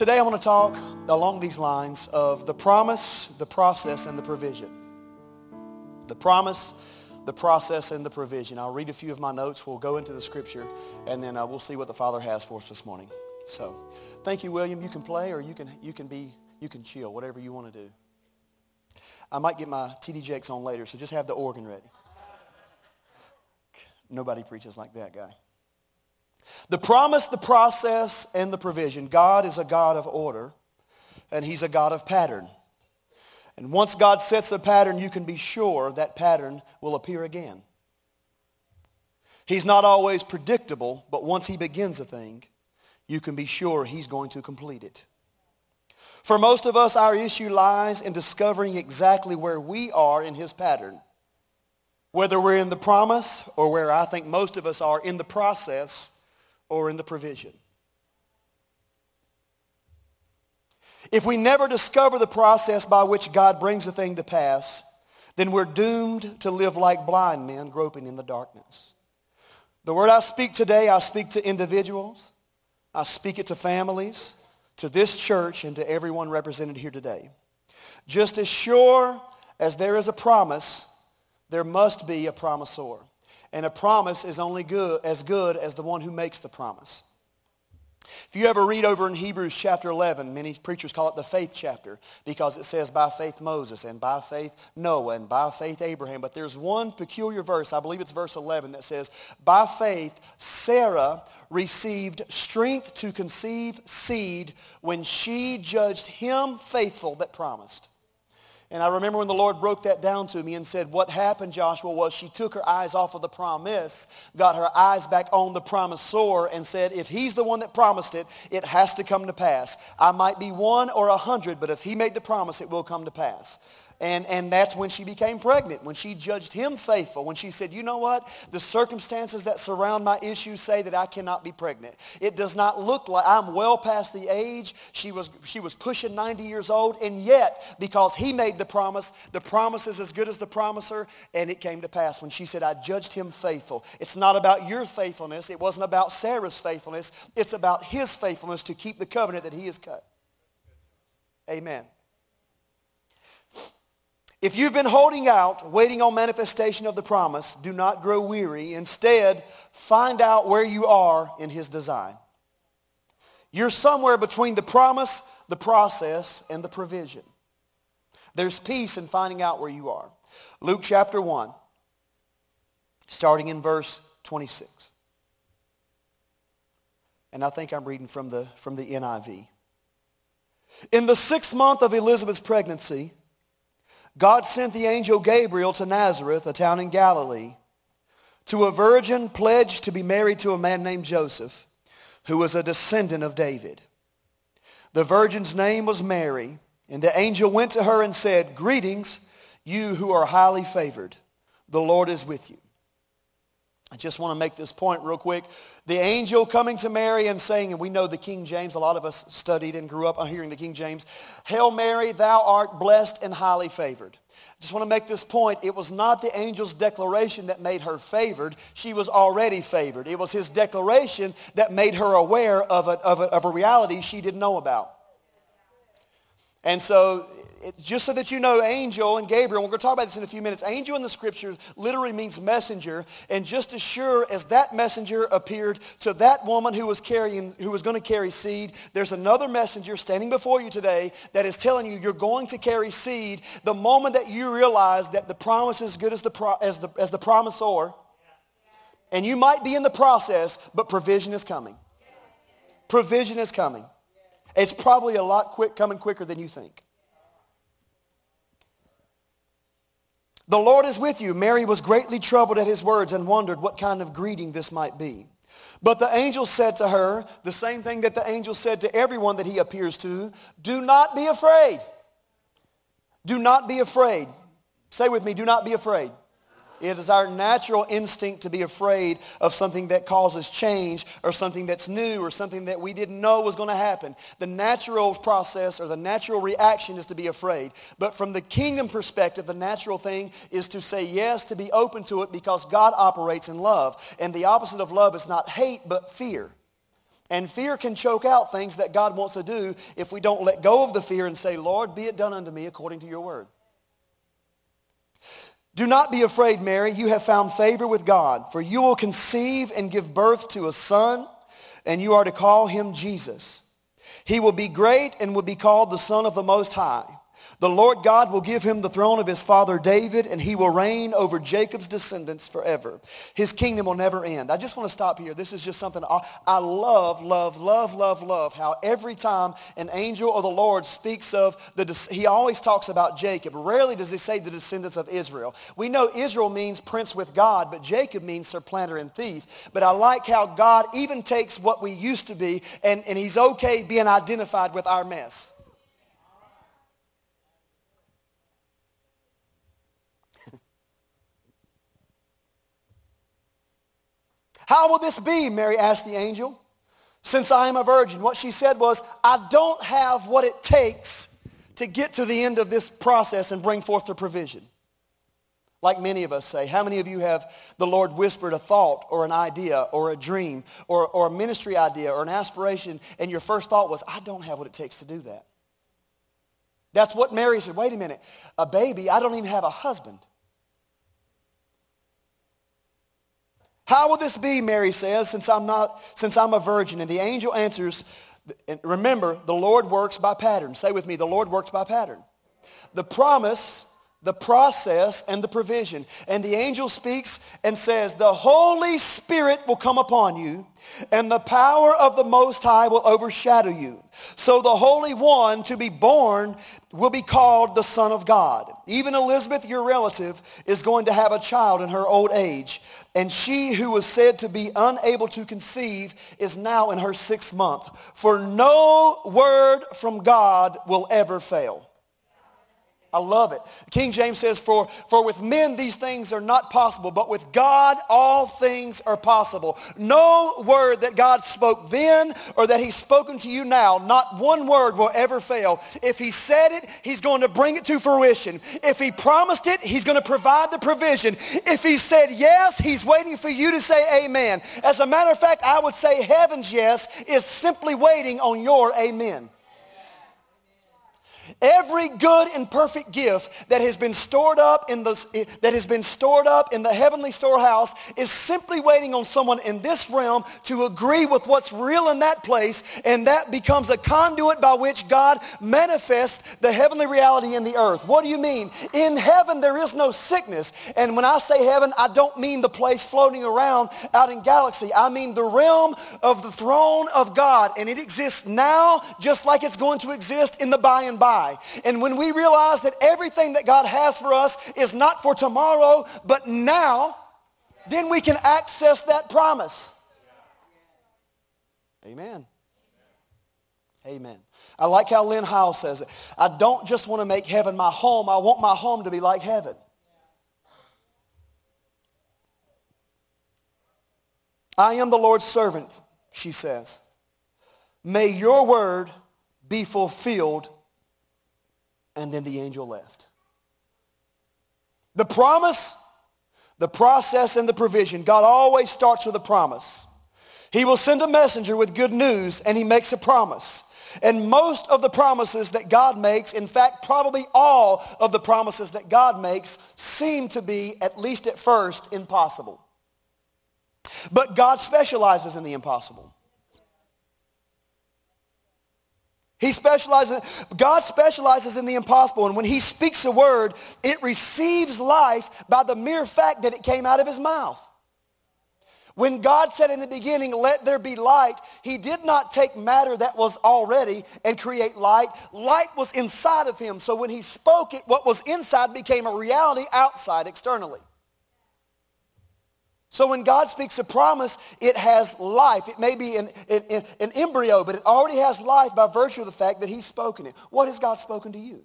Today I want to talk along these lines of the promise, the process, and the provision. The promise, the process, and the provision. I'll read a few of my notes. We'll go into the scripture, and then uh, we'll see what the Father has for us this morning. So, thank you, William. You can play, or you can you can be you can chill, whatever you want to do. I might get my TD Jakes on later, so just have the organ ready. Nobody preaches like that guy. The promise, the process, and the provision. God is a God of order, and he's a God of pattern. And once God sets a pattern, you can be sure that pattern will appear again. He's not always predictable, but once he begins a thing, you can be sure he's going to complete it. For most of us, our issue lies in discovering exactly where we are in his pattern. Whether we're in the promise or where I think most of us are in the process or in the provision. If we never discover the process by which God brings a thing to pass, then we're doomed to live like blind men groping in the darkness. The word I speak today, I speak to individuals. I speak it to families, to this church, and to everyone represented here today. Just as sure as there is a promise, there must be a promisor. And a promise is only good, as good as the one who makes the promise. If you ever read over in Hebrews chapter 11, many preachers call it the faith chapter because it says by faith Moses and by faith Noah and by faith Abraham. But there's one peculiar verse, I believe it's verse 11, that says, by faith Sarah received strength to conceive seed when she judged him faithful that promised. And I remember when the Lord broke that down to me and said, what happened, Joshua, was she took her eyes off of the promise, got her eyes back on the promisor, and said, if he's the one that promised it, it has to come to pass. I might be one or a hundred, but if he made the promise, it will come to pass. And, and that's when she became pregnant, when she judged him faithful, when she said, you know what? The circumstances that surround my issue say that I cannot be pregnant. It does not look like I'm well past the age. She was, she was pushing 90 years old. And yet, because he made the promise, the promise is as good as the promiser. And it came to pass when she said, I judged him faithful. It's not about your faithfulness. It wasn't about Sarah's faithfulness. It's about his faithfulness to keep the covenant that he has cut. Amen. If you've been holding out, waiting on manifestation of the promise, do not grow weary. Instead, find out where you are in his design. You're somewhere between the promise, the process, and the provision. There's peace in finding out where you are. Luke chapter 1, starting in verse 26. And I think I'm reading from the, from the NIV. In the sixth month of Elizabeth's pregnancy, God sent the angel Gabriel to Nazareth, a town in Galilee, to a virgin pledged to be married to a man named Joseph, who was a descendant of David. The virgin's name was Mary, and the angel went to her and said, Greetings, you who are highly favored. The Lord is with you. I just want to make this point real quick. The angel coming to Mary and saying, and we know the King James, a lot of us studied and grew up on hearing the King James, Hail Mary, thou art blessed and highly favored. Just want to make this point. It was not the angel's declaration that made her favored. She was already favored. It was his declaration that made her aware of a, of a, of a reality she didn't know about. And so it, just so that you know, angel and Gabriel, we're going to talk about this in a few minutes. Angel in the scriptures literally means messenger. And just as sure as that messenger appeared to that woman who was carrying, who was going to carry seed, there's another messenger standing before you today that is telling you you're going to carry seed the moment that you realize that the promise is good as the, pro, as the, as the promisor. And you might be in the process, but provision is coming. Provision is coming. It's probably a lot quick, coming quicker than you think. The Lord is with you. Mary was greatly troubled at his words and wondered what kind of greeting this might be. But the angel said to her the same thing that the angel said to everyone that he appears to, do not be afraid. Do not be afraid. Say with me, do not be afraid. It is our natural instinct to be afraid of something that causes change or something that's new or something that we didn't know was going to happen. The natural process or the natural reaction is to be afraid. But from the kingdom perspective, the natural thing is to say yes, to be open to it because God operates in love. And the opposite of love is not hate, but fear. And fear can choke out things that God wants to do if we don't let go of the fear and say, Lord, be it done unto me according to your word. Do not be afraid, Mary. You have found favor with God, for you will conceive and give birth to a son, and you are to call him Jesus. He will be great and will be called the Son of the Most High. The Lord God will give him the throne of his father David, and he will reign over Jacob's descendants forever. His kingdom will never end. I just want to stop here. This is just something I, love, love, love, love, love, how every time an angel of the Lord speaks of the, he always talks about Jacob. Rarely does he say the descendants of Israel. We know Israel means prince with God, but Jacob means supplanter and thief. But I like how God even takes what we used to be, and, and he's okay being identified with our mess. How will this be? Mary asked the angel. Since I am a virgin. What she said was, I don't have what it takes to get to the end of this process and bring forth the provision. Like many of us say, how many of you have the Lord whispered a thought or an idea or a dream or, or a ministry idea or an aspiration and your first thought was, I don't have what it takes to do that. That's what Mary said. Wait a minute. A baby, I don't even have a husband. How will this be, Mary says, since I'm not, since I'm a virgin? And the angel answers, remember, the Lord works by pattern. Say with me, the Lord works by pattern. The promise, the process, and the provision. And the angel speaks and says, the Holy Spirit will come upon you, and the power of the Most High will overshadow you. So the Holy One to be born will be called the Son of God. Even Elizabeth, your relative, is going to have a child in her old age. And she who was said to be unable to conceive is now in her sixth month. For no word from God will ever fail. I love it. King James says, for, for with men these things are not possible, but with God all things are possible. No word that God spoke then or that he's spoken to you now, not one word will ever fail. If he said it, he's going to bring it to fruition. If he promised it, he's going to provide the provision. If he said yes, he's waiting for you to say amen. As a matter of fact, I would say heaven's yes is simply waiting on your amen. Every good and perfect gift that has been stored up in the, that has been stored up in the heavenly storehouse is simply waiting on someone in this realm to agree with what's real in that place, and that becomes a conduit by which God manifests the heavenly reality in the earth. What do you mean? In heaven there is no sickness, and when I say heaven, I don't mean the place floating around out in galaxy. I mean the realm of the throne of God, and it exists now just like it's going to exist in the by and by. And when we realize that everything that God has for us is not for tomorrow, but now, then we can access that promise. Amen. Amen. I like how Lynn Howell says it. I don't just want to make heaven my home. I want my home to be like heaven. I am the Lord's servant, she says. May your word be fulfilled and then the angel left. The promise, the process, and the provision. God always starts with a promise. He will send a messenger with good news and he makes a promise. And most of the promises that God makes, in fact, probably all of the promises that God makes seem to be, at least at first, impossible. But God specializes in the impossible. He specializes, God specializes in the impossible. And when he speaks a word, it receives life by the mere fact that it came out of his mouth. When God said in the beginning, let there be light, he did not take matter that was already and create light. Light was inside of him. So when he spoke it, what was inside became a reality outside externally. So when God speaks a promise, it has life. It may be an, an, an, embryo, but it already has life by virtue of the fact that he's spoken it. What has God spoken to you?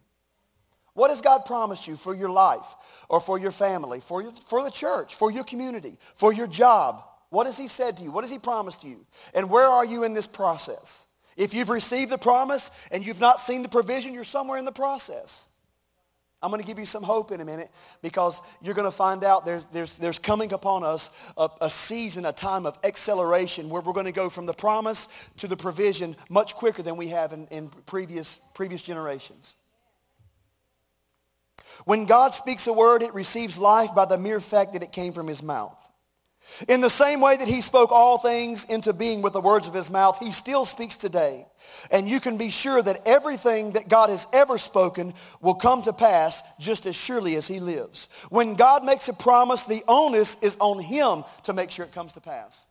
What has God promised you for your life or for your family, for, your, for the church, for your community, for your job? What has he said to you? What has he promised you? And where are you in this process? If you've received the promise and you've not seen the provision, you're somewhere in the process. I'm going to give you some hope in a minute because you're going to find out there's, there's, there's coming upon us a, a season, a time of acceleration where we're going to go from the promise to the provision much quicker than we have in, in previous, previous generations. When God speaks a word, it receives life by the mere fact that it came from his mouth. In the same way that he spoke all things into being with the words of his mouth, he still speaks today. And you can be sure that everything that God has ever spoken will come to pass just as surely as he lives. When God makes a promise, the onus is on him to make sure it comes to pass.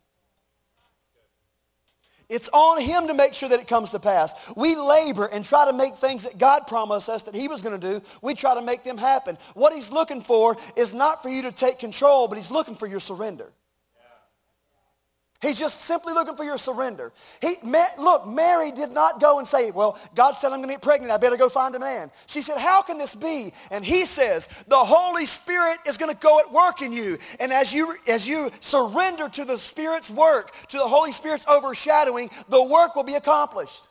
It's on him to make sure that it comes to pass. We labor and try to make things that God promised us that he was going to do, we try to make them happen. What he's looking for is not for you to take control, but he's looking for your surrender. He's just simply looking for your surrender. He, look, Mary did not go and say, well, God said I'm going to get pregnant. I better go find a man. She said, how can this be? And he says, the Holy Spirit is going to go at work in you. And as you, as you surrender to the Spirit's work, to the Holy Spirit's overshadowing, the work will be accomplished.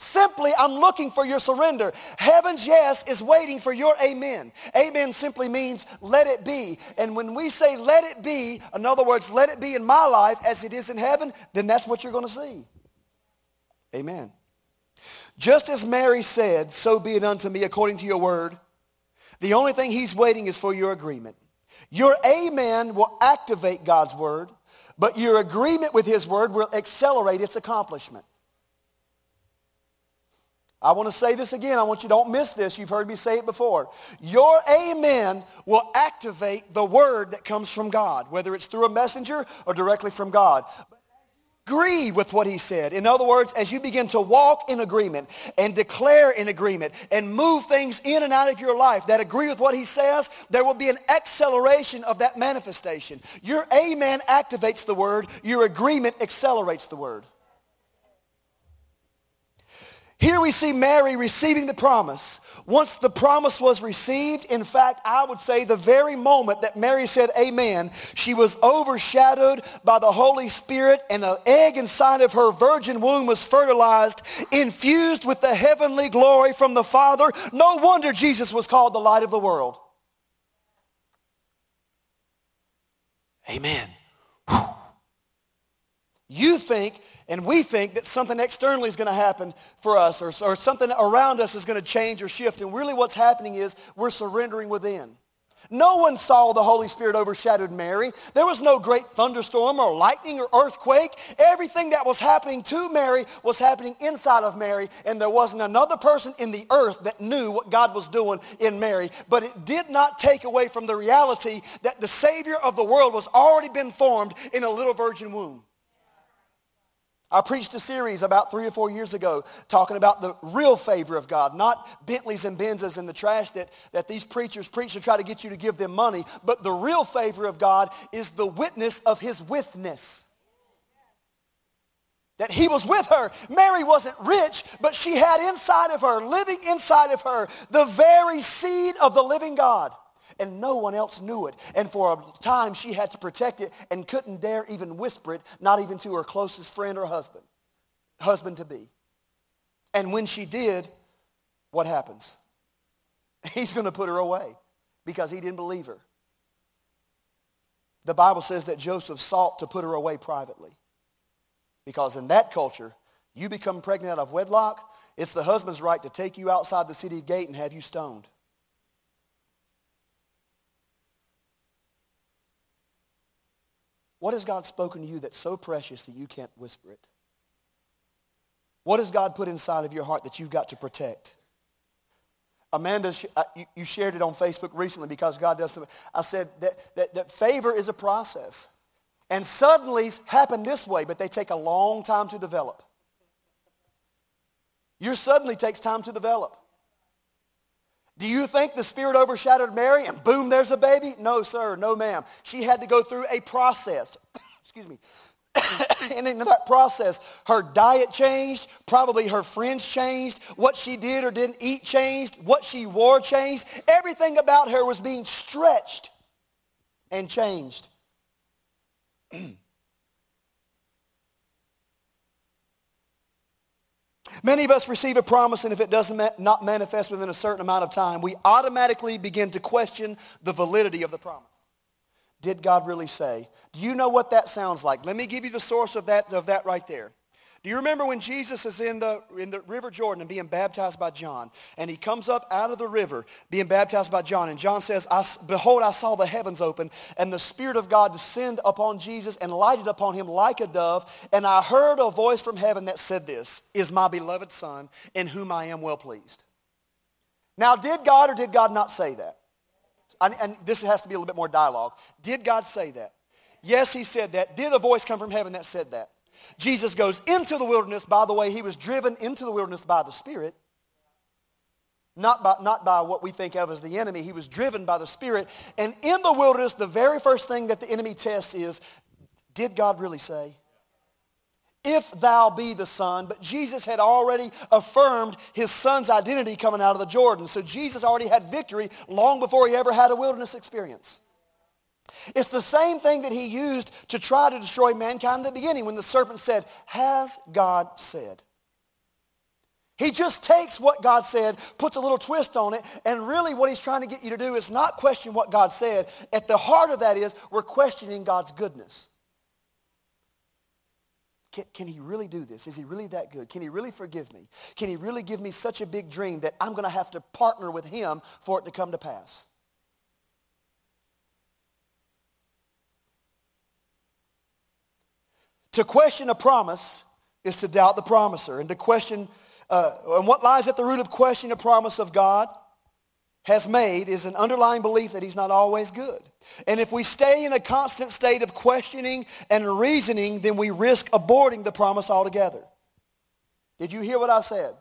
Simply, I'm looking for your surrender. Heaven's yes is waiting for your amen. Amen simply means let it be. And when we say let it be, in other words, let it be in my life as it is in heaven, then that's what you're going to see. Amen. Just as Mary said, so be it unto me according to your word. The only thing he's waiting is for your agreement. Your amen will activate God's word, but your agreement with his word will accelerate its accomplishment. I want to say this again. I want you don't miss this. You've heard me say it before. Your amen will activate the word that comes from God, whether it's through a messenger or directly from God. Agree with what he said. In other words, as you begin to walk in agreement and declare in agreement and move things in and out of your life that agree with what he says, there will be an acceleration of that manifestation. Your amen activates the word. Your agreement accelerates the word. Here we see Mary receiving the promise. Once the promise was received, in fact, I would say the very moment that Mary said amen, she was overshadowed by the Holy Spirit and an egg inside of her virgin womb was fertilized, infused with the heavenly glory from the Father. No wonder Jesus was called the light of the world. Amen. You think and we think that something externally is going to happen for us or, or something around us is going to change or shift. And really what's happening is we're surrendering within. No one saw the Holy Spirit overshadowed Mary. There was no great thunderstorm or lightning or earthquake. Everything that was happening to Mary was happening inside of Mary, and there wasn't another person in the earth that knew what God was doing in Mary. But it did not take away from the reality that the Savior of the world was already been formed in a little virgin womb. I preached a series about three or four years ago talking about the real favor of God, not Bentleys and Benzes in the trash that, that these preachers preach to try to get you to give them money, but the real favor of God is the witness of his withness. That he was with her. Mary wasn't rich, but she had inside of her, living inside of her, the very seed of the living God and no one else knew it. And for a time, she had to protect it and couldn't dare even whisper it, not even to her closest friend or husband, husband to be. And when she did, what happens? He's going to put her away because he didn't believe her. The Bible says that Joseph sought to put her away privately because in that culture, you become pregnant out of wedlock, it's the husband's right to take you outside the city gate and have you stoned. What has God spoken to you that's so precious that you can't whisper it? What has God put inside of your heart that you've got to protect? Amanda, uh, you shared it on Facebook recently because God does something. I said that, that, that favor is a process. And suddenly happen this way, but they take a long time to develop. Your suddenly takes time to develop. Do you think the Spirit overshadowed Mary and boom, there's a baby? No, sir. No, ma'am. She had to go through a process. Excuse me. and in that process, her diet changed, probably her friends changed, what she did or didn't eat changed, what she wore changed. Everything about her was being stretched and changed. Many of us receive a promise, and if it does not manifest within a certain amount of time, we automatically begin to question the validity of the promise. Did God really say? Do you know what that sounds like? Let me give you the source of that, of that right there. Do you remember when Jesus is in the, in the River Jordan and being baptized by John? And he comes up out of the river being baptized by John. And John says, I, behold, I saw the heavens open and the Spirit of God descend upon Jesus and lighted upon him like a dove. And I heard a voice from heaven that said this, is my beloved Son in whom I am well pleased. Now, did God or did God not say that? And, and this has to be a little bit more dialogue. Did God say that? Yes, he said that. Did a voice come from heaven that said that? Jesus goes into the wilderness. By the way, he was driven into the wilderness by the Spirit. Not by, not by what we think of as the enemy. He was driven by the Spirit. And in the wilderness, the very first thing that the enemy tests is, did God really say? If thou be the Son. But Jesus had already affirmed his Son's identity coming out of the Jordan. So Jesus already had victory long before he ever had a wilderness experience. It's the same thing that he used to try to destroy mankind in the beginning when the serpent said, has God said? He just takes what God said, puts a little twist on it, and really what he's trying to get you to do is not question what God said. At the heart of that is we're questioning God's goodness. Can, can, he really do this? Is he really that good? Can he really forgive me? Can he really give me such a big dream that I'm going to have to partner with him for it to come to pass? To question a promise is to doubt the promiser. And to question, uh, and what lies at the root of questioning a promise of God has made is an underlying belief that he's not always good. And if we stay in a constant state of questioning and reasoning, then we risk aborting the promise altogether. Did you hear what I said?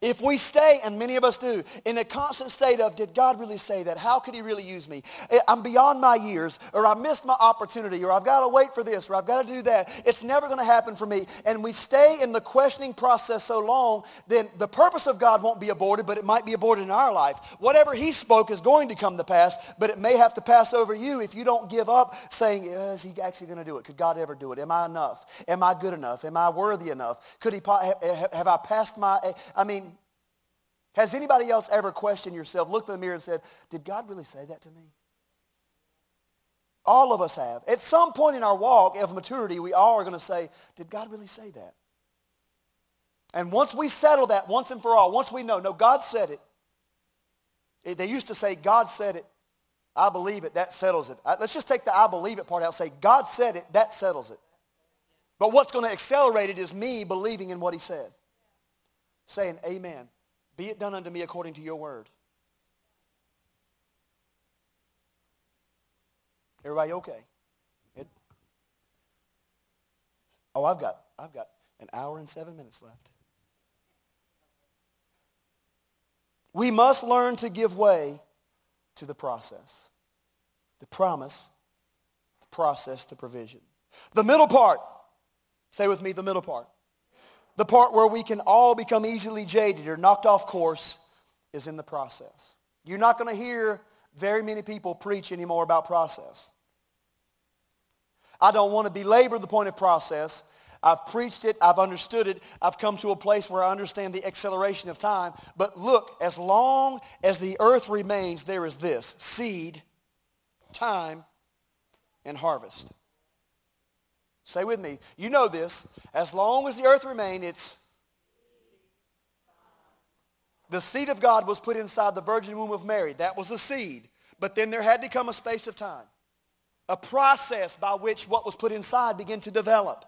If we stay, and many of us do, in a constant state of, did God really say that? How could he really use me? I'm beyond my years, or I missed my opportunity, or I've got to wait for this, or I've got to do that. It's never going to happen for me. And we stay in the questioning process so long, then the purpose of God won't be aborted, but it might be aborted in our life. Whatever he spoke is going to come to pass, but it may have to pass over you if you don't give up saying, is he actually going to do it? Could God ever do it? Am I enough? Am I good enough? Am I worthy enough? Could he, have I passed my, I mean, has anybody else ever questioned yourself, looked in the mirror and said, did God really say that to me? All of us have. At some point in our walk of maturity, we all are going to say, did God really say that? And once we settle that once and for all, once we know, no, God said it. They used to say, God said it. I believe it. That settles it. Let's just take the I believe it part out. Say, God said it. That settles it. But what's going to accelerate it is me believing in what he said. Saying, amen. Be it done unto me according to your word. Everybody okay? It, oh, I've got, I've got an hour and seven minutes left. We must learn to give way to the process. The promise, the process, the provision. The middle part. Say with me, the middle part. The part where we can all become easily jaded or knocked off course is in the process. You're not going to hear very many people preach anymore about process. I don't want to belabor the point of process. I've preached it. I've understood it. I've come to a place where I understand the acceleration of time. But look, as long as the earth remains, there is this, seed, time, and harvest. Say with me. You know this. As long as the earth remained, it's the seed of God was put inside the virgin womb of Mary. That was the seed. But then there had to come a space of time, a process by which what was put inside began to develop.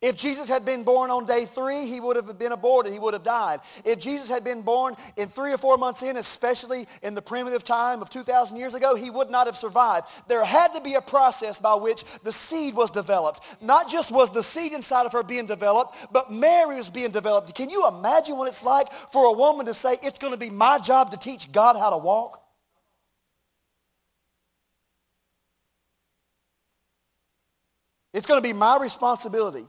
If Jesus had been born on day three, he would have been aborted. He would have died. If Jesus had been born in three or four months in, especially in the primitive time of 2,000 years ago, he would not have survived. There had to be a process by which the seed was developed. Not just was the seed inside of her being developed, but Mary was being developed. Can you imagine what it's like for a woman to say, it's going to be my job to teach God how to walk? It's going to be my responsibility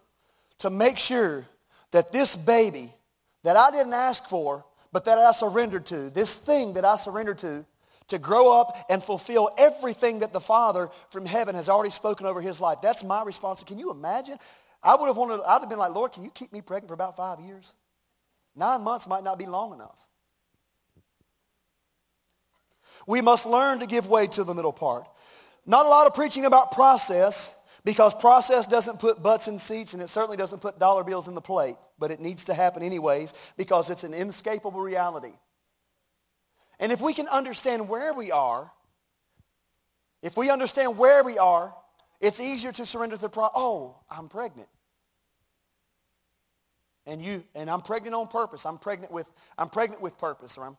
to make sure that this baby that I didn't ask for, but that I surrendered to, this thing that I surrendered to, to grow up and fulfill everything that the Father from heaven has already spoken over his life. That's my responsibility. Can you imagine? I would have wanted, I'd have been like, Lord, can you keep me pregnant for about five years? Nine months might not be long enough. We must learn to give way to the middle part. Not a lot of preaching about process because process doesn't put butts in seats and it certainly doesn't put dollar bills in the plate, but it needs to happen anyways because it's an inescapable reality. And if we can understand where we are, if we understand where we are, it's easier to surrender to the pro. Oh, I'm pregnant. And you and I'm pregnant on purpose. I'm pregnant with I'm pregnant with purpose, or I'm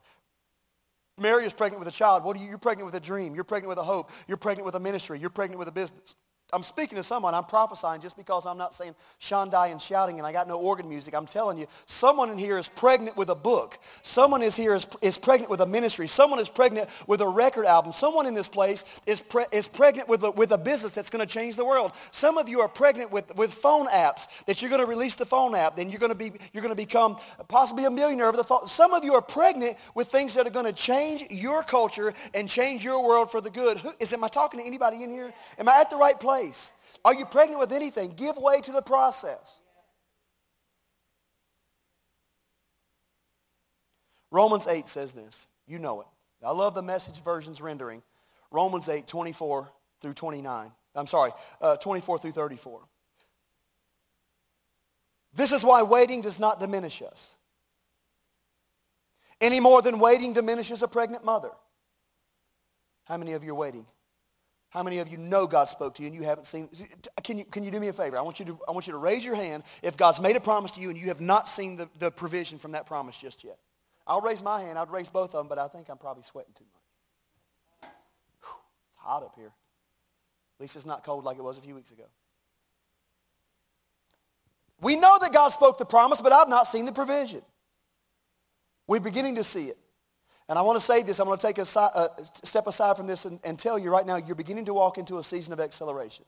Mary is pregnant with a child. What are you? You're pregnant with a dream. You're pregnant with a hope. You're pregnant with a ministry. You're pregnant with a business. I'm speaking to someone. I'm prophesying just because I'm not saying Shandai and shouting and I got no organ music. I'm telling you, someone in here is pregnant with a book. Someone is here is, is pregnant with a ministry. Someone is pregnant with a record album. Someone in this place is, pre- is pregnant with a, with a business that's going to change the world. Some of you are pregnant with, with phone apps that you're going to release the phone app. Then you're going to be you're going to become possibly a millionaire over the phone. Some of you are pregnant with things that are going to change your culture and change your world for the good. Who, is am I talking to anybody in here? Am I at the right place? Place. Are you pregnant with anything? Give way to the process. Romans 8 says this. You know it. I love the message version's rendering. Romans 8, 24 through 29. I'm sorry, uh, 24 through 34. This is why waiting does not diminish us. Any more than waiting diminishes a pregnant mother. How many of you are waiting? How many of you know God spoke to you and you haven't seen? Can you, can you do me a favor? I want, you to, I want you to raise your hand if God's made a promise to you and you have not seen the, the provision from that promise just yet. I'll raise my hand. I'd raise both of them, but I think I'm probably sweating too much. Whew, it's hot up here. At least it's not cold like it was a few weeks ago. We know that God spoke the promise, but I've not seen the provision. We're beginning to see it. And I want to say this. I'm going to take a, a uh, step aside from this and, and tell you right now, you're beginning to walk into a season of acceleration.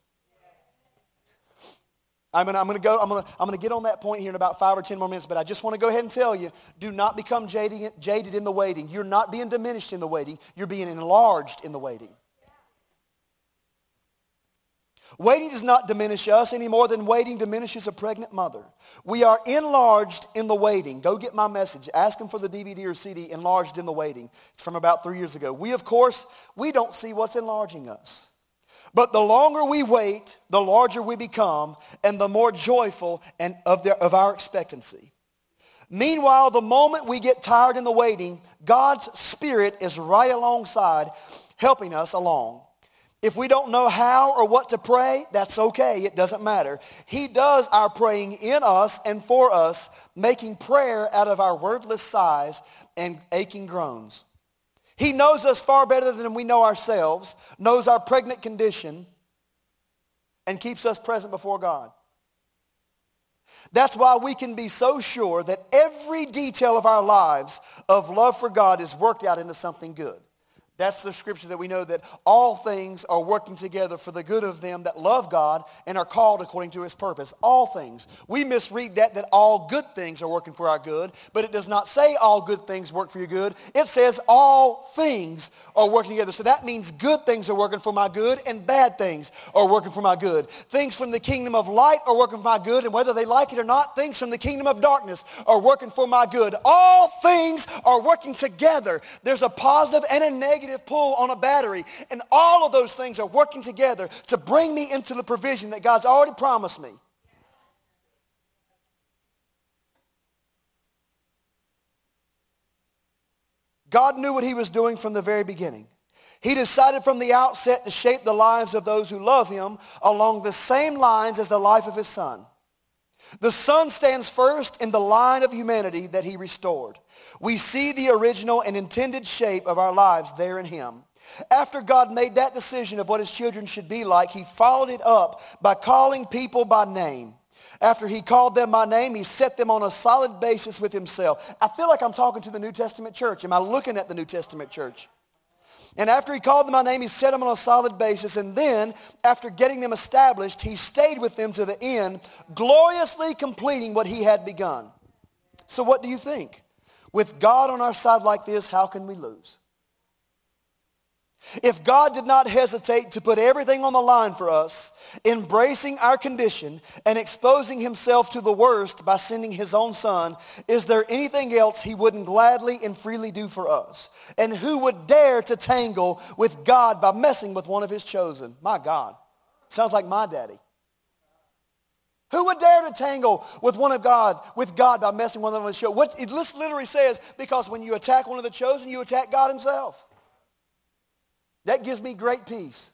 I'm going, to, I'm to go, I'm to, I'm to get on that point here in about five or ten more minutes, but I just want to go ahead and tell you, do not become jaded, jaded in the waiting. You're not being diminished in the waiting. You're being enlarged in the waiting. Waiting does not diminish us any more than waiting diminishes a pregnant mother. We are enlarged in the waiting. Go get my message. Ask them for the DVD or CD, Enlarged in the Waiting. It's from about three years ago. We, of course, we don't see what's enlarging us. But the longer we wait, the larger we become and the more joyful and of, their, of our expectancy. Meanwhile, the moment we get tired in the waiting, God's Spirit is right alongside helping us along. If we don't know how or what to pray, that's okay. It doesn't matter. He does our praying in us and for us, making prayer out of our wordless sighs and aching groans. He knows us far better than we know ourselves, knows our pregnant condition, and keeps us present before God. That's why we can be so sure that every detail of our lives of love for God is worked out into something good. That's the scripture that we know that all things are working together for the good of them that love God and are called according to his purpose. All things. We misread that, that all good things are working for our good, but it does not say all good things work for your good. It says all things are working together. So that means good things are working for my good and bad things are working for my good. Things from the kingdom of light are working for my good, and whether they like it or not, things from the kingdom of darkness are working for my good. All things are working together. There's a positive and a negative negative pull on a battery. And all of those things are working together to bring me into the provision that God's already promised me. God knew what he was doing from the very beginning. He decided from the outset to shape the lives of those who love him along the same lines as the life of his son. The son stands first in the line of humanity that he restored. We see the original and intended shape of our lives there in him. After God made that decision of what his children should be like, he followed it up by calling people by name. After he called them by name, he set them on a solid basis with himself. I feel like I'm talking to the New Testament church. Am I looking at the New Testament church? And after he called them by name, he set them on a solid basis. And then, after getting them established, he stayed with them to the end, gloriously completing what he had begun. So what do you think? With God on our side like this, how can we lose? If God did not hesitate to put everything on the line for us, embracing our condition and exposing himself to the worst by sending his own son, is there anything else he wouldn't gladly and freely do for us? And who would dare to tangle with God by messing with one of his chosen? My God. Sounds like my daddy. Who would dare to tangle with one of God, with God by messing with one of his chosen? What it literally says, because when you attack one of the chosen, you attack God himself. That gives me great peace.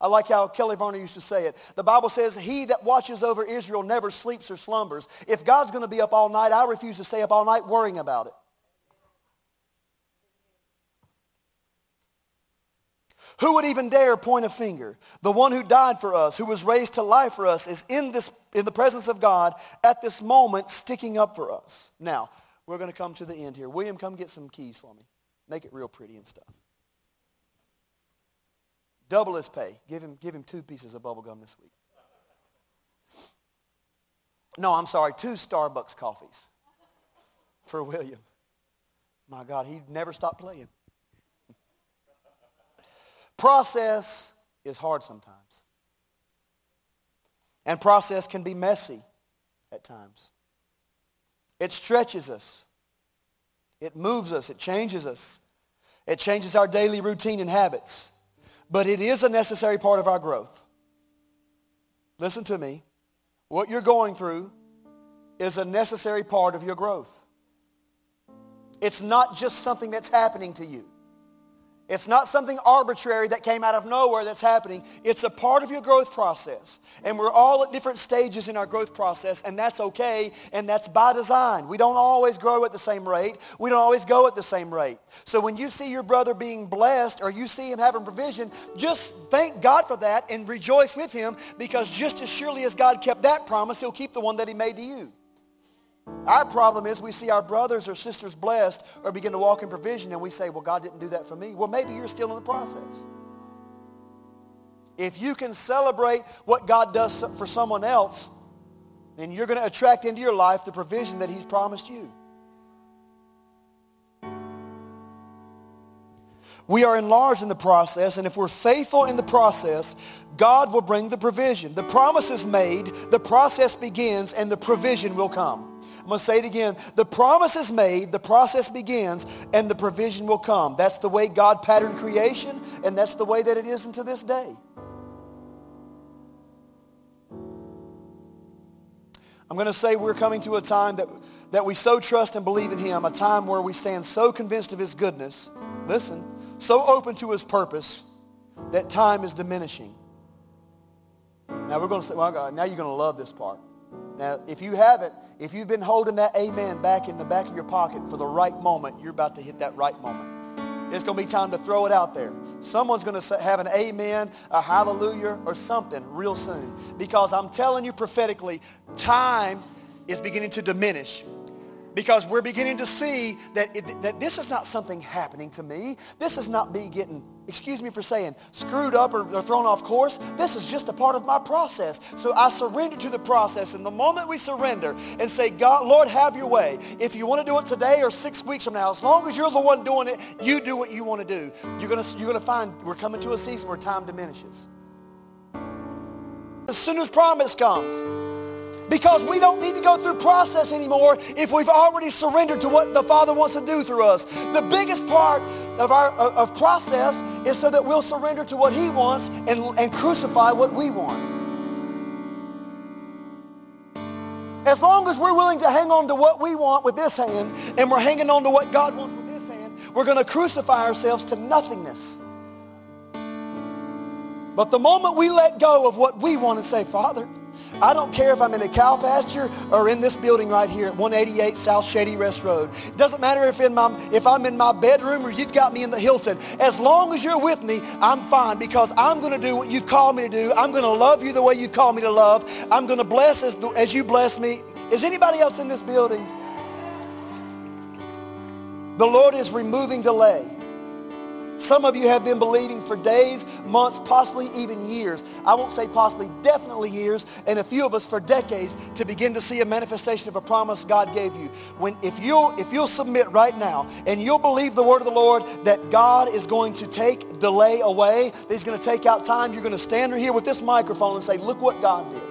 I like how Kelly Varner used to say it. The Bible says, he that watches over Israel never sleeps or slumbers. If God's going to be up all night, I refuse to stay up all night worrying about it. Who would even dare point a finger? The one who died for us, who was raised to life for us, is in, this, in the presence of God at this moment sticking up for us. Now, we're going to come to the end here. William, come get some keys for me. Make it real pretty and stuff. Double his pay. Give him, give him two pieces of bubble gum this week. No, I'm sorry, two Starbucks coffees for William. My God, he'd never stopped playing. process is hard sometimes. And process can be messy at times. It stretches us. It moves us. It changes us. It changes our daily routine and habits but it is a necessary part of our growth. Listen to me. What you're going through is a necessary part of your growth. It's not just something that's happening to you. It's not something arbitrary that came out of nowhere that's happening. It's a part of your growth process. And we're all at different stages in our growth process, and that's okay, and that's by design. We don't always grow at the same rate. We don't always go at the same rate. So when you see your brother being blessed or you see him having provision, just thank God for that and rejoice with him because just as surely as God kept that promise, he'll keep the one that he made to you. Our problem is we see our brothers or sisters blessed or begin to walk in provision and we say, well, God didn't do that for me. Well, maybe you're still in the process. If you can celebrate what God does for someone else, then you're going to attract into your life the provision that he's promised you. We are enlarged in the process, and if we're faithful in the process, God will bring the provision. The promise is made, the process begins, and the provision will come. I'm going to say it again. The promise is made, the process begins, and the provision will come. That's the way God patterned creation, and that's the way that it is unto this day. I'm going to say we're coming to a time that, that we so trust and believe in him, a time where we stand so convinced of his goodness, listen, so open to his purpose, that time is diminishing. Now we're going to say, well, now you're going to love this part. Now, if you haven't, if you've been holding that amen back in the back of your pocket for the right moment, you're about to hit that right moment. It's going to be time to throw it out there. Someone's going to have an amen, a hallelujah, or something real soon. Because I'm telling you prophetically, time is beginning to diminish because we're beginning to see that, it, that this is not something happening to me. This is not me getting, excuse me for saying, screwed up or, or thrown off course. This is just a part of my process. So I surrender to the process. And the moment we surrender and say, God, Lord, have your way. If you want to do it today or six weeks from now, as long as you're the one doing it, you do what you want to do. You're going to, you're going to find we're coming to a season where time diminishes. As soon as promise comes, because we don't need to go through process anymore if we've already surrendered to what the Father wants to do through us. The biggest part of our uh, of process is so that we'll surrender to what he wants and, and crucify what we want. As long as we're willing to hang on to what we want with this hand and we're hanging on to what God wants with this hand, we're going to crucify ourselves to nothingness. But the moment we let go of what we want and say, Father, I don't care if I'm in a cow pasture or in this building right here at 188 South Shady Rest Road. It doesn't matter if, in my, if I'm in my bedroom or you've got me in the Hilton. As long as you're with me, I'm fine because I'm going to do what you've called me to do. I'm going to love you the way you've called me to love. I'm going to bless as, as you bless me. Is anybody else in this building? The Lord is removing delay. Some of you have been believing for days, months, possibly even years. I won't say possibly, definitely years, and a few of us for decades to begin to see a manifestation of a promise God gave you. When if you'll if you'll submit right now and you'll believe the word of the Lord that God is going to take delay away, that he's going to take out time, you're going to stand here with this microphone and say, look what God did.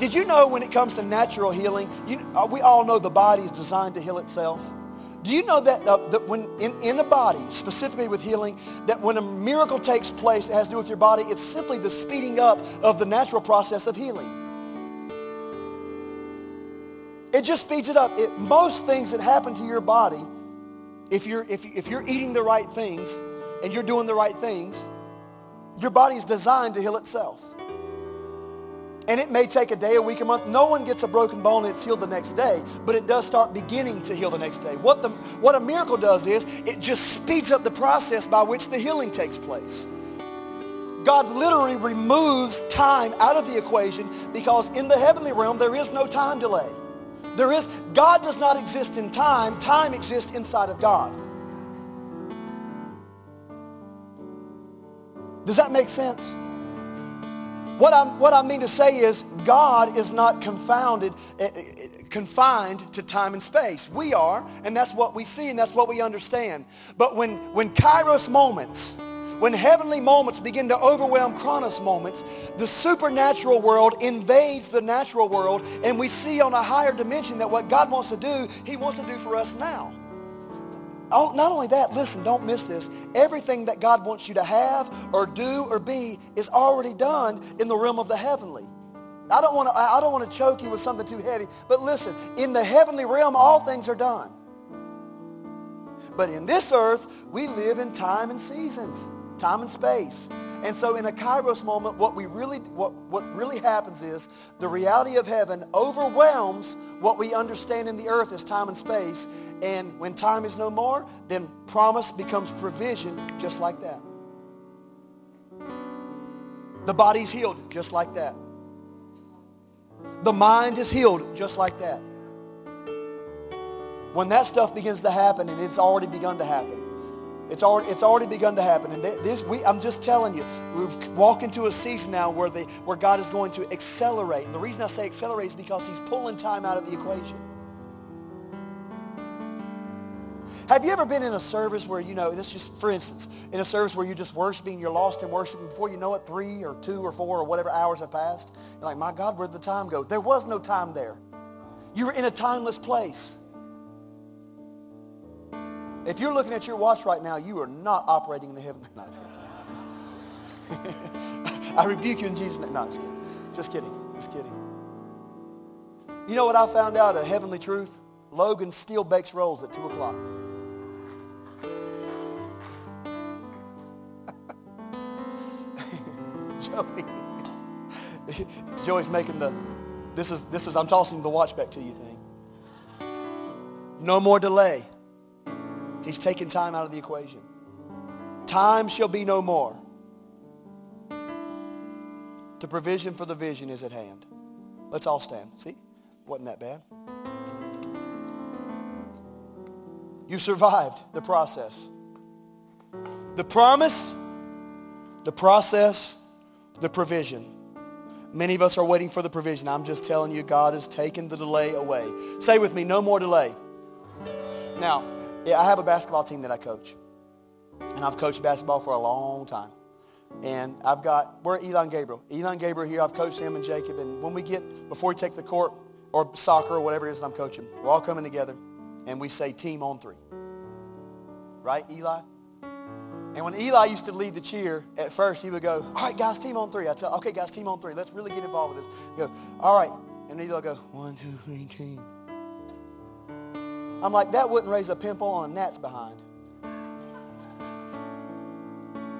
Did you know when it comes to natural healing, you, uh, we all know the body is designed to heal itself? Do you know that, uh, that when in, in a body, specifically with healing, that when a miracle takes place, it has to do with your body, it's simply the speeding up of the natural process of healing. It just speeds it up. It, most things that happen to your body, if you're, if, if you're eating the right things and you're doing the right things, your body is designed to heal itself. And it may take a day, a week, a month. No one gets a broken bone and it's healed the next day, but it does start beginning to heal the next day. What, the, what a miracle does is it just speeds up the process by which the healing takes place. God literally removes time out of the equation because in the heavenly realm there is no time delay. There is, God does not exist in time. Time exists inside of God. Does that make sense? What, i what I mean to say is God is not confounded, uh, confined to time and space. We are, and that's what we see, and that's what we understand. But when, when kairos moments, when heavenly moments begin to overwhelm chronos moments, the supernatural world invades the natural world, and we see on a higher dimension that what God wants to do, he wants to do for us now. Oh, not only that, listen, don't miss this. Everything that God wants you to have or do or be is already done in the realm of the heavenly. I don't want to, I don't want to choke you with something too heavy, but listen, in the heavenly realm, all things are done. But in this earth, we live in time and seasons, time and space. And so in a kairos moment, what, we really, what, what really happens is the reality of heaven overwhelms what we understand in the earth as time and space. And when time is no more, then promise becomes provision just like that. The body's healed just like that. The mind is healed just like that. When that stuff begins to happen, and it's already begun to happen, it's already, it's already begun to happen. And this, we, I'm just telling you, we've walked into a season now where, the, where God is going to accelerate. And the reason I say accelerate is because he's pulling time out of the equation. Have you ever been in a service where, you know, this just, for instance, in a service where you're just worshiping, you're lost in worshiping, before you know it, three or two or four or whatever hours have passed, you're like, my God, where'd the time go? There was no time there. You were in a timeless place. If you're looking at your watch right now, you are not operating in the heavenly. night No, I rebuke you in Jesus' name. No, just kidding. Just kidding. Just kidding. You know what I found out, a heavenly truth? Logan still bakes rolls at 2 o'clock. Joey. Joey's making the, this is, this is, I'm tossing the watch back to you thing. No more delay. He's taken time out of the equation. Time shall be no more. The provision for the vision is at hand. Let's all stand. See? Wasn't that bad? You survived the process. The promise, the process, the provision. Many of us are waiting for the provision. I'm just telling you, God has taken the delay away. Say with me, no more delay. Now, I have a basketball team that I coach. And I've coached basketball for a long time. And I've got, we're Elon Gabriel. Elon Gabriel here, I've coached him and Jacob. And when we get, before we take the court or soccer or whatever it is that I'm coaching, we're all coming together and we say team on three. Right, Eli? And when Eli used to lead the cheer, at first he would go, all right, guys, team on three. I tell, okay, guys, team on three. Let's really get involved with this. He go, all right. And Eli would go, one, two, three, team. I'm like, that wouldn't raise a pimple on a gnat's behind.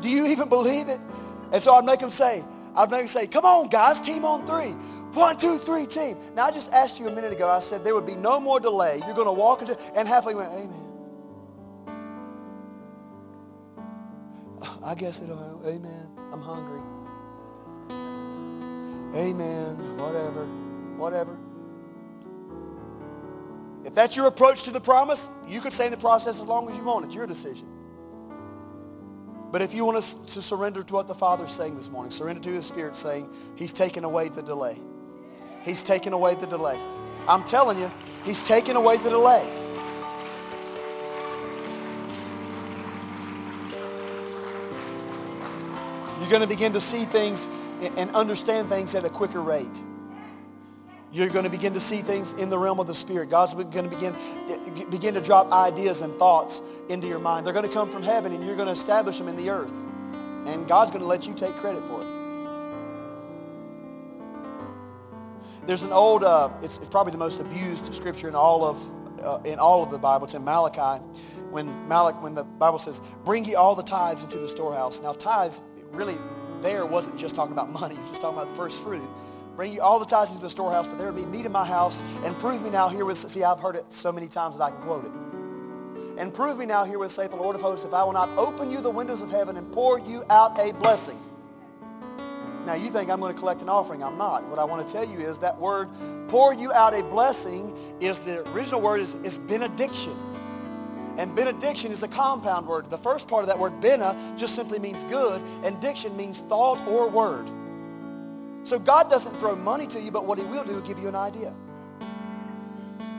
Do you even believe it? And so I'd make them say, I'd make them say, come on, guys, team on three. One, two, three, team. Now, I just asked you a minute ago, I said there would be no more delay. You're going to walk into, and halfway went, amen. I guess it'll, amen. I'm hungry. Amen. Whatever. Whatever. If that's your approach to the promise, you could stay in the process as long as you want. It's your decision. But if you want us to surrender to what the Father's saying this morning, surrender to his Spirit saying, he's taken away the delay. He's taken away the delay. I'm telling you, he's taken away the delay. You're going to begin to see things and understand things at a quicker rate. You're going to begin to see things in the realm of the Spirit. God's going to begin, begin to drop ideas and thoughts into your mind. They're going to come from heaven and you're going to establish them in the earth. And God's going to let you take credit for it. There's an old, uh, it's, it's, probably the most abused scripture in all of, uh, in all of the Bible. It's in Malachi. When, Malach, when the Bible says, bring ye all the tithes into the storehouse. Now tithes, really, there wasn't just talking about money. It was just talking about the first fruit. Bring you all the tithes into the storehouse, that there would be meat in my house, and prove me now herewith. See, I've heard it so many times that I can quote it. And prove me now herewith, saith the Lord of hosts, if I will not open you the windows of heaven and pour you out a blessing. Now you think I'm going to collect an offering. I'm not. What I want to tell you is that word, pour you out a blessing, is the original word is, is benediction. And benediction is a compound word. The first part of that word, bena, just simply means good, and diction means thought or word. So God doesn't throw money to you, but what he will do is give you an idea.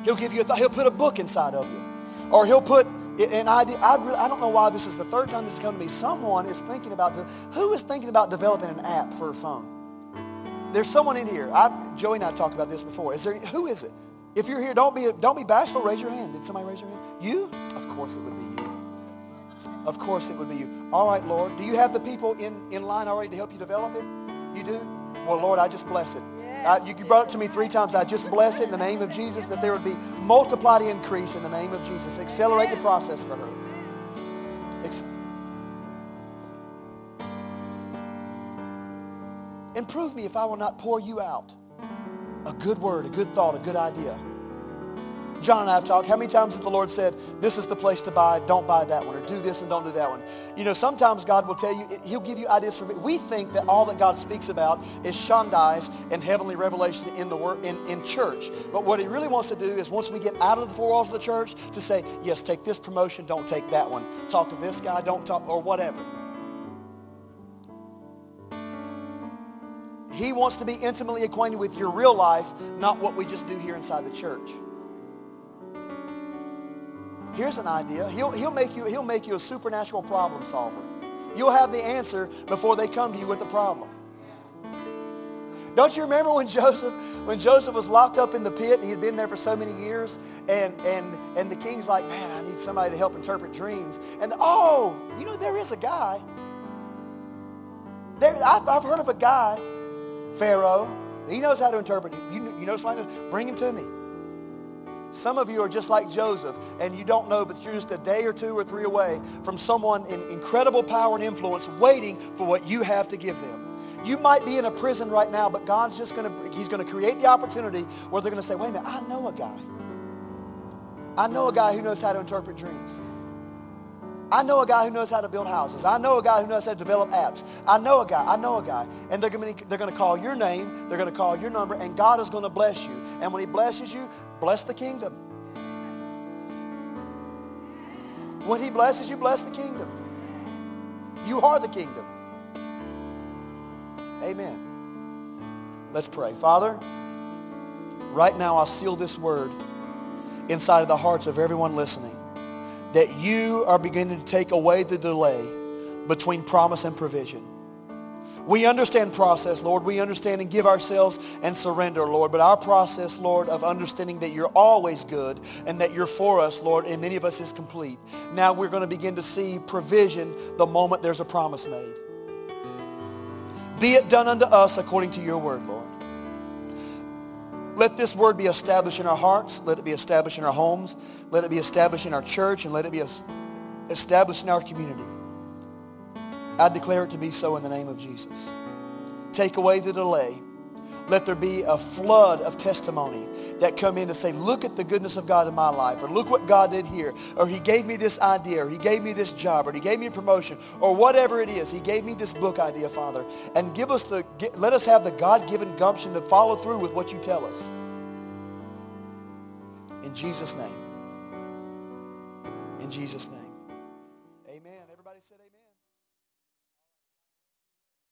He'll give you a th- he'll put a book inside of you. Or he'll put an idea. I, really, I don't know why this is the third time this has come to me. Someone is thinking about, who is thinking about developing an app for a phone? There's someone in here. I've, Joey and I talked about this before. Is there, who is it? If you're here, don't be, don't be bashful. Raise your hand. Did somebody raise your hand? You? Of course it would be you. Of course it would be you. All right, Lord. Do you have the people in, in line already to help you develop it? You do? Well, Lord, I just bless it. Yes. you, you brought it to me three times. I just bless it in the name of Jesus that there would be multiplied increase in the name of Jesus. Accelerate the process for her. Ex- Improve me if I will not pour you out a good word, a good thought, a good idea. John and I have talked. How many times has the Lord said, this is the place to buy, don't buy that one, or do this and don't do that one? You know, sometimes God will tell you, he'll give you ideas for, me. we think that all that God speaks about is shandais and heavenly revelation in the word, in, in church. But what he really wants to do is once we get out of the four walls of the church, to say, yes, take this promotion, don't take that one. Talk to this guy, don't talk, or whatever. He wants to be intimately acquainted with your real life, not what we just do here inside the church. Here's an idea. He'll, he'll, make you, he'll make you a supernatural problem solver. You'll have the answer before they come to you with the problem. Don't you remember when Joseph, when Joseph was locked up in the pit, and he had been there for so many years, and, and, and the king's like, man, I need somebody to help interpret dreams. And oh, you know, there is a guy. There, I've, I've heard of a guy, Pharaoh. He knows how to interpret. You, you know somebody? Bring him to me. Some of you are just like Joseph, and you don't know, but you're just a day or two or three away from someone in incredible power and influence waiting for what you have to give them. You might be in a prison right now, but God's just going to, he's going to create the opportunity where they're going to say, wait a minute, I know a guy. I know a guy who knows how to interpret dreams. I know a guy who knows how to build houses. I know a guy who knows how to develop apps. I know a guy. I know a guy. And they're going to, they're going to call your name. They're going to call your number. And God is going to bless you. And when he blesses you, bless the kingdom. When he blesses you, bless the kingdom. You are the kingdom. Amen. Let's pray. Father, right now I seal this word inside of the hearts of everyone listening that you are beginning to take away the delay between promise and provision. We understand process, Lord. We understand and give ourselves and surrender, Lord. But our process, Lord, of understanding that you're always good and that you're for us, Lord, and many of us is complete. Now we're going to begin to see provision the moment there's a promise made. Be it done unto us according to your word, Lord. Let this word be established in our hearts. Let it be established in our homes. Let it be established in our church. And let it be established in our community. I declare it to be so in the name of Jesus. Take away the delay. Let there be a flood of testimony that come in and say, look at the goodness of God in my life, or look what God did here, or he gave me this idea, or he gave me this job, or he gave me a promotion, or whatever it is. He gave me this book idea, Father. And give us the, let us have the God-given gumption to follow through with what you tell us. In Jesus' name. In Jesus' name.